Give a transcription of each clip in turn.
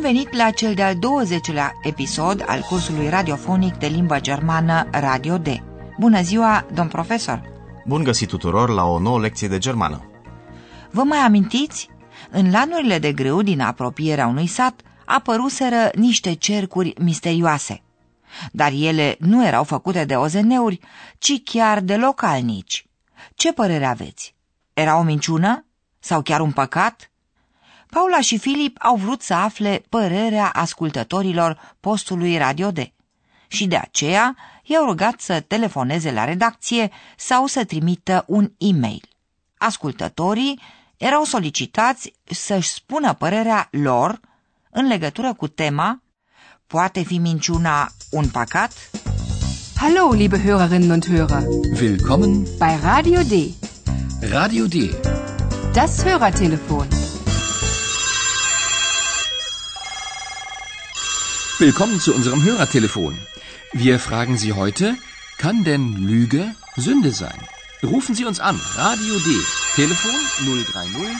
Bun venit la cel de-al 20-lea episod al cursului radiofonic de limbă germană Radio D. Bună ziua, domn profesor! Bun găsit tuturor la o nouă lecție de germană. Vă mai amintiți? În lanurile de grâu din apropierea unui sat apăruseră niște cercuri misterioase. Dar ele nu erau făcute de ozeneuri, ci chiar de localnici. Ce părere aveți? Era o minciună? Sau chiar un păcat? Paula și Filip au vrut să afle părerea ascultătorilor postului Radio D și de aceea i-au rugat să telefoneze la redacție sau să trimită un e-mail. Ascultătorii erau solicitați să-și spună părerea lor în legătură cu tema Poate fi minciuna un păcat? Hallo, liebe Hörerinnen und Hörer. Willkommen bei Radio D. Radio D. Das Hörertelefon. Willkommen zu unserem Hörertelefon. Wir fragen Sie heute, kann denn Lüge Sünde sein? Rufen Sie uns an, Radio D, Telefon 030 389.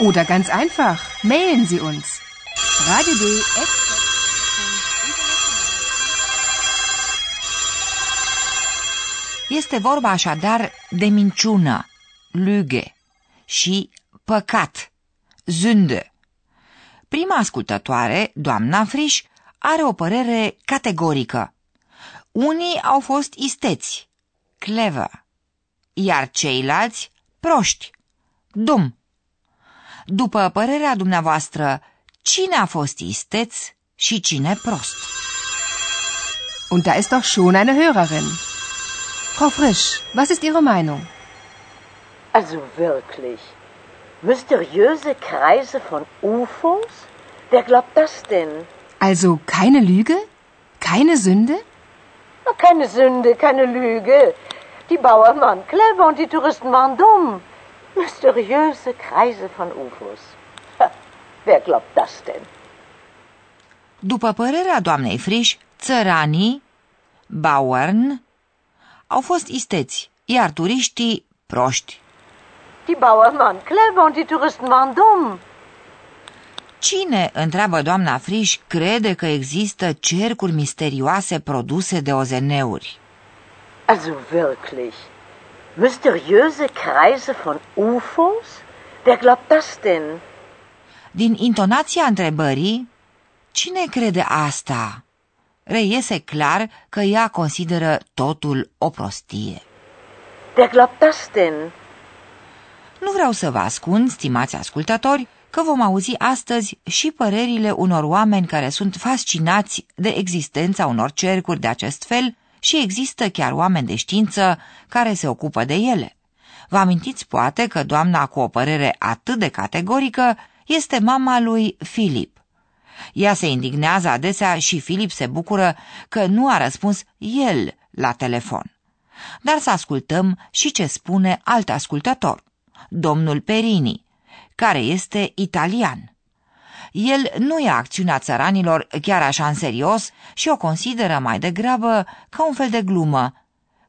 Oder ganz einfach, mailen Sie uns. Radio D. Este vorba așadar de minciună, lüge, și păcat, Sünde. Prima ascultătoare, doamna Friș, are o părere categorică. Unii au fost isteți, clever, iar ceilalți proști, dum. După părerea dumneavoastră, cine a fost isteț și cine prost? Und da ist doch schon eine Hörerin. Frau Frisch, was ist Ihre Meinung? Also wirklich. Mysteriöse Kreise von UFOs? Wer glaubt das denn? Also keine Lüge? Keine Sünde? Na, keine Sünde, keine Lüge. Die Bauern waren clever und die Touristen waren dumm. Mysteriöse Kreise von UFOs. Ha, wer glaubt das denn? După părerea doamnei Friș, țăranii, Bauern, au fost isteți, iar turiștii proști. Die Bauern waren clever und die Touristen waren dumm. Cine, întreabă doamna Friș, crede că există cercuri misterioase produse de ozeneuri? Also wirklich. Mysteriöse Kreise von UFOs? Wer glaubt das denn? Din intonația întrebării, cine crede asta? Reiese clar că ea consideră totul o prostie. Wer glaubt das denn? Nu vreau să vă ascund, stimați ascultători, că vom auzi astăzi și părerile unor oameni care sunt fascinați de existența unor cercuri de acest fel și există chiar oameni de știință care se ocupă de ele. Vă amintiți poate că doamna cu o părere atât de categorică este mama lui Filip. Ea se indignează adesea și Filip se bucură că nu a răspuns el la telefon. Dar să ascultăm și ce spune alt ascultător, domnul Perini, care este italian. El nu ia acțiunea țăranilor chiar așa în serios și o consideră mai degrabă ca un fel de glumă,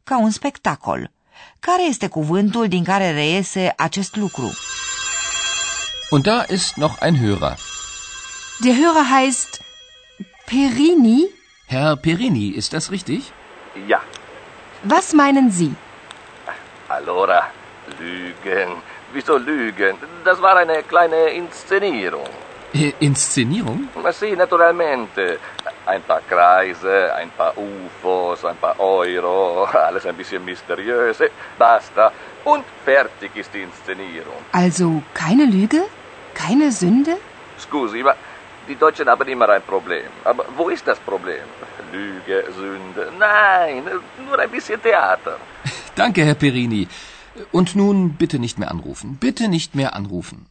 ca un spectacol. Care este cuvântul din care reiese acest lucru? Und da ist noch ein Hörer. Der Hörer heißt Perini. Herr Perini, ist das richtig? Ja, Was meinen Sie? allora, Lügen. Wieso Lügen? Das war eine kleine Inszenierung. Inszenierung? Sì, naturalmente. Ein paar Kreise, ein paar UFOs, ein paar Euro, alles ein bisschen mysteriös. Basta. Und fertig ist die Inszenierung. Also keine Lüge? Keine Sünde? Scusi, ma die Deutschen haben immer ein Problem. Aber wo ist das Problem? Lüge, Sünde? Nein, nur ein bisschen Theater. Danke, Herr Perini. Und nun bitte nicht mehr anrufen. Bitte nicht mehr anrufen.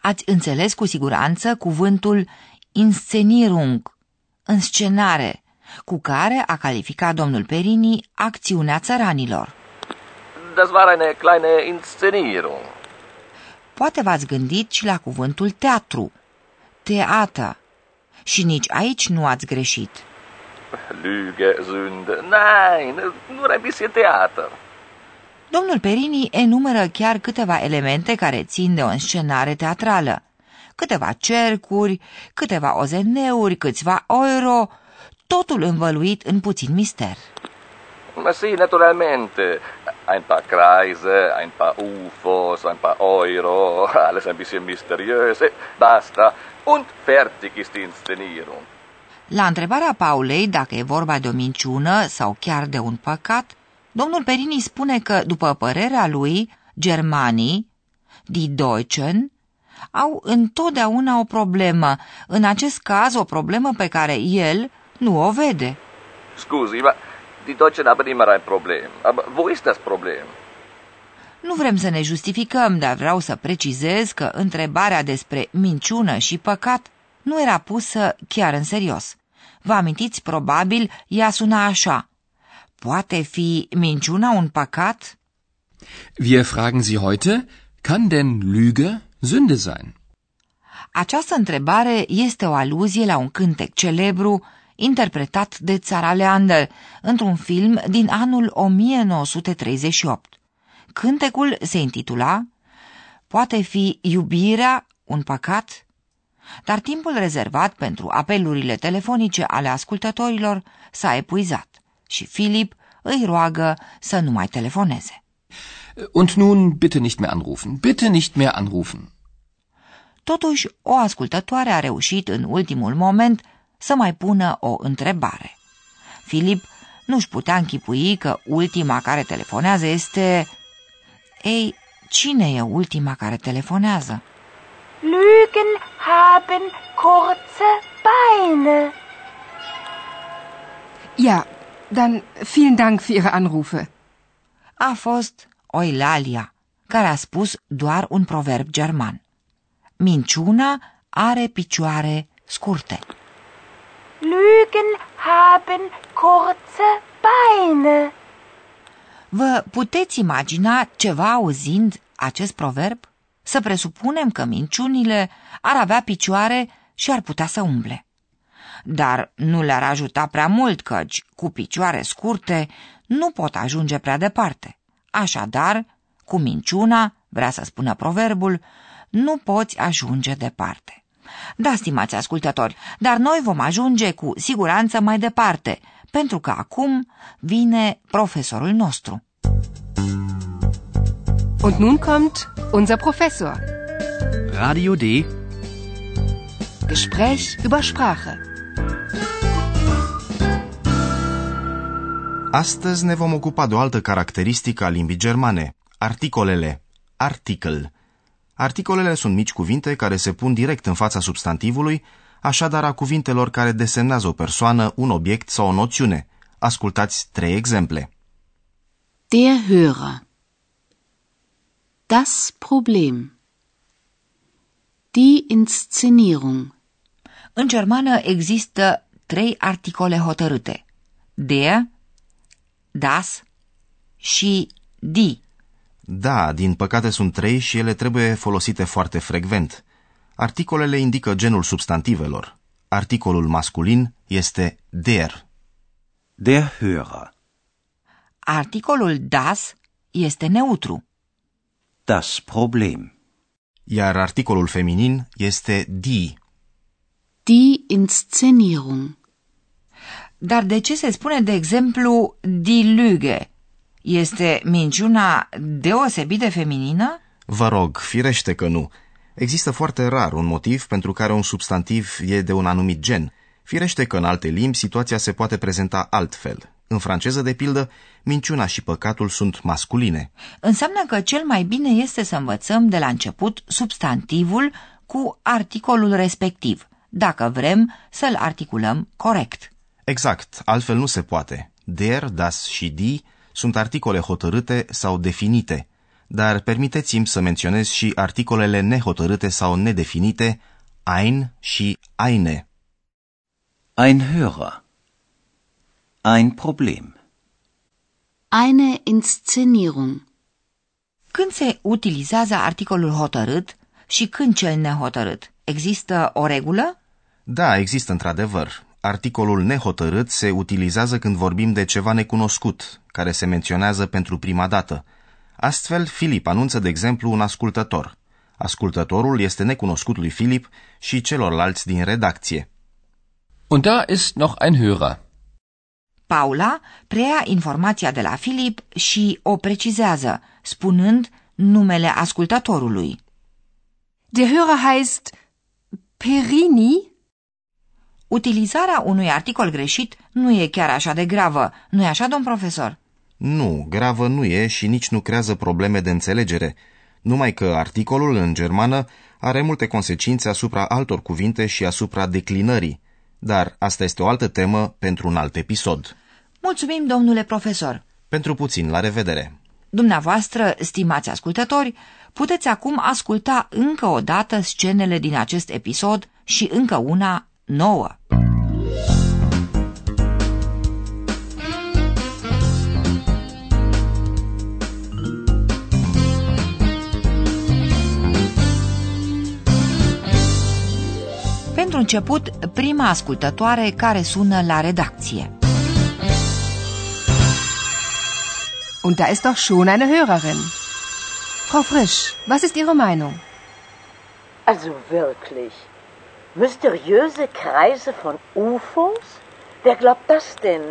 Ați înțeles cu siguranță cuvântul inscenierung, înscenare, cu care a calificat domnul Perini acțiunea țăranilor. Das war eine kleine Inszenierung. Poate v-ați gândit și la cuvântul teatru, teată, și nici aici nu ați greșit. Lüge, Sünde. Nein, nur ein bisschen Theater. Domnul Perini enumeră chiar câteva elemente care țin de o înscenare teatrală. Câteva cercuri, câteva ozeneuri, câțiva euro, totul învăluit în puțin mister. Ma sì, naturalmente. Ein paar Kreise, ein paar UFOs, ein paar Euro, alles ein bisschen mysteriös. Eh, Basta. Und fertig ist die Inszenierung. La întrebarea Paulei dacă e vorba de o minciună sau chiar de un păcat, domnul Perini spune că, după părerea lui, germanii, die Deutschen, au întotdeauna o problemă, în acest caz o problemă pe care el nu o vede. Scusi, ma die Deutschen haben immer ein Problem. Aber wo ist das Problem? Nu vrem să ne justificăm, dar vreau să precizez că întrebarea despre minciună și păcat nu era pusă chiar în serios. Vă amintiți, probabil, ea suna așa. Poate fi minciuna un păcat? Wir fragen Sie heute, kann denn Lüge Sünde sein? Această întrebare este o aluzie la un cântec celebru interpretat de Țara Leander într-un film din anul 1938. Cântecul se intitula Poate fi iubirea un păcat? Dar timpul rezervat pentru apelurile telefonice ale ascultătorilor s-a epuizat și Filip îi roagă să nu mai telefoneze. Und nun bitte nicht mehr anrufen. Bitte nicht mehr anrufen. Totuși, o ascultătoare a reușit în ultimul moment să mai pună o întrebare. Filip nu-și putea închipui că ultima care telefonează este... Ei, cine e ultima care telefonează? Lügen haben kurze Beine. Ja, dann vielen Dank für Ihre Anrufe. A fost Oilalia, care a spus doar un proverb german. Minciuna are picioare scurte. Lügen haben kurze Beine. Vă puteți imagina ceva auzind acest proverb? Să presupunem că minciunile ar avea picioare și ar putea să umble. Dar nu le-ar ajuta prea mult căci, cu picioare scurte, nu pot ajunge prea departe. Așadar, cu minciuna, vrea să spună proverbul, nu poți ajunge departe. Da, stimați ascultători, dar noi vom ajunge cu siguranță mai departe, pentru că acum vine profesorul nostru. Und nun kommt unser Professor. Radio D. Gespräch über Sprache. Astăzi ne vom ocupa de o altă caracteristică a limbii germane, articolele, article. Articolele sunt mici cuvinte care se pun direct în fața substantivului, așadar a cuvintelor care desemnează o persoană, un obiect sau o noțiune. Ascultați trei exemple. Der Hörer. Das Problem. Die Inszenierung. În germană există trei articole hotărâte. Der, das și die. Da, din păcate sunt trei și ele trebuie folosite foarte frecvent. Articolele indică genul substantivelor. Articolul masculin este der. Der Hörer. Articolul das este neutru. Das Problem. Iar articolul feminin este die. Die Inszenierung. Dar de ce se spune, de exemplu, die Lüge? Este minciuna deosebit de feminină? Vă rog, firește că nu. Există foarte rar un motiv pentru care un substantiv e de un anumit gen. Firește că în alte limbi situația se poate prezenta altfel. În franceză, de pildă, minciuna și păcatul sunt masculine. Înseamnă că cel mai bine este să învățăm de la început substantivul cu articolul respectiv, dacă vrem să-l articulăm corect. Exact, altfel nu se poate. Der, das și die sunt articole hotărâte sau definite, dar permiteți-mi să menționez și articolele nehotărâte sau nedefinite, ein și eine. Ein Hörer. Ein Problem. Eine Inszenierung. Când se utilizează articolul hotărât și când cel nehotărât, există o regulă? Da, există într-adevăr. Articolul nehotărât se utilizează când vorbim de ceva necunoscut, care se menționează pentru prima dată. Astfel, Filip anunță, de exemplu, un ascultător. Ascultătorul este necunoscut lui Filip și celorlalți din redacție. Und da ist noch ein Hörer. Paula preia informația de la Filip și o precizează, spunând numele ascultătorului. Der Hörer heißt Perini? Utilizarea unui articol greșit nu e chiar așa de gravă, nu-i așa, domn profesor? Nu, gravă nu e și nici nu creează probleme de înțelegere, numai că articolul în germană are multe consecințe asupra altor cuvinte și asupra declinării, dar asta este o altă temă pentru un alt episod. Mulțumim, domnule profesor! Pentru puțin, la revedere! Dumneavoastră, stimați ascultători, puteți acum asculta încă o dată scenele din acest episod și încă una nouă. Început, prima ascultătoare care sună la redacție. Und da ist doch schon eine Hörerin. Frau Frisch, was ist Ihre Meinung? Also wirklich. Mysteriöse Kreise von UFOs? Wer glaubt das denn?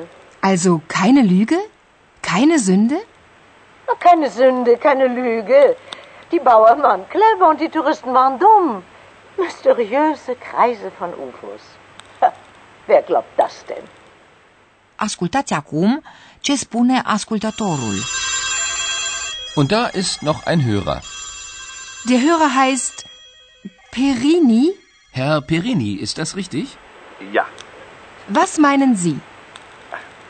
Also keine Lüge? Keine Sünde? Na, keine Sünde, keine Lüge. Die Bauern waren clever und die Touristen waren dumm. Mysteriöse Kreise von UFOs. Ha, wer glaubt das denn? Ascultați acum ce spune ascultătorul. Und da ist noch ein Hörer. Der Hörer heißt Perini? Herr Perini, ist das richtig? Ja. Was meinen Sie?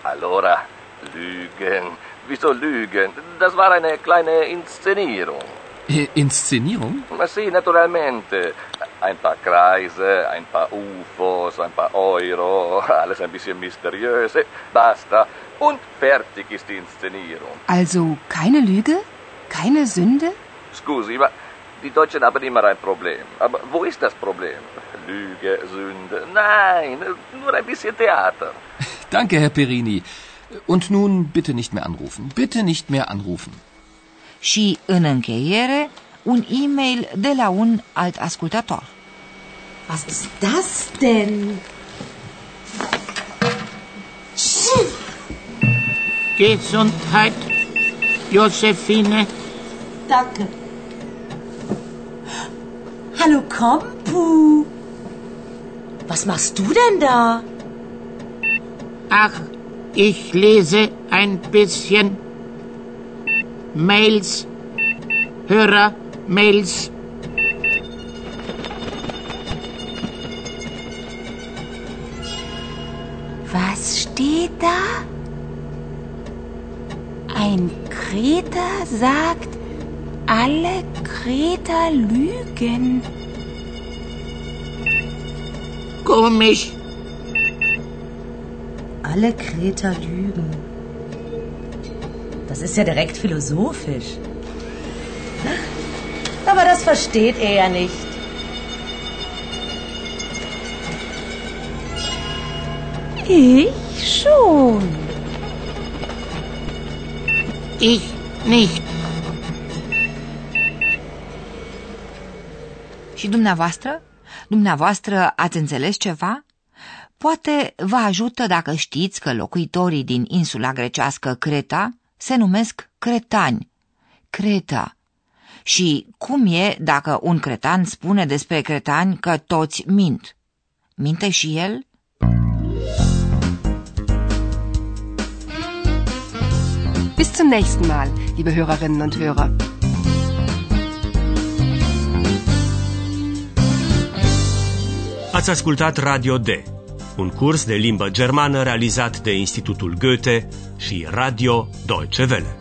Allora, Lügen. Wieso Lügen? Das war eine kleine Inszenierung. Äh, Inszenierung? Ma sì, naturalmente. Ein paar Kreise, ein paar UFOs, ein paar Euro, alles ein bisschen mysteriös. Eh, Basta. Und fertig ist die Inszenierung. Also keine Lüge? Keine Sünde? Scusi, ma die Deutschen haben immer ein Problem. Aber wo ist das Problem? Lüge, Sünde? Nein, nur ein bisschen Theater. Danke, Herr Perini. Und nun bitte nicht mehr anrufen. Bitte nicht mehr anrufen. Și, în încheiere, un e-mail de la un alt ascultător. Was ist das denn? Gesundheit, Josephine. Danke. Hallo Kompu. Was machst du denn da? Ach, ich lese ein bisschen Mails, Hörer-Mails. Was steht da? Ein Kreter sagt, alle Kreter lügen. Komisch. Alle Kreter lügen. Das ist ja direkt philosophisch. Aber das versteht er ja nicht. Ich schon. Ich nicht. Și dumneavoastră? Dumneavoastră ați înțeles ceva? Poate vă ajută dacă știți că locuitorii din insula grecească Creta se numesc cretani. Creta. Și cum e dacă un cretan spune despre cretani că toți mint? Minte și el? Bis zum nächsten Mal, liebe Hörerinnen und Hörer. Ați ascultat Radio D, un curs de limbă germană realizat de Institutul Goethe și Radio Deutsche Welle.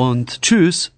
Und tschüss.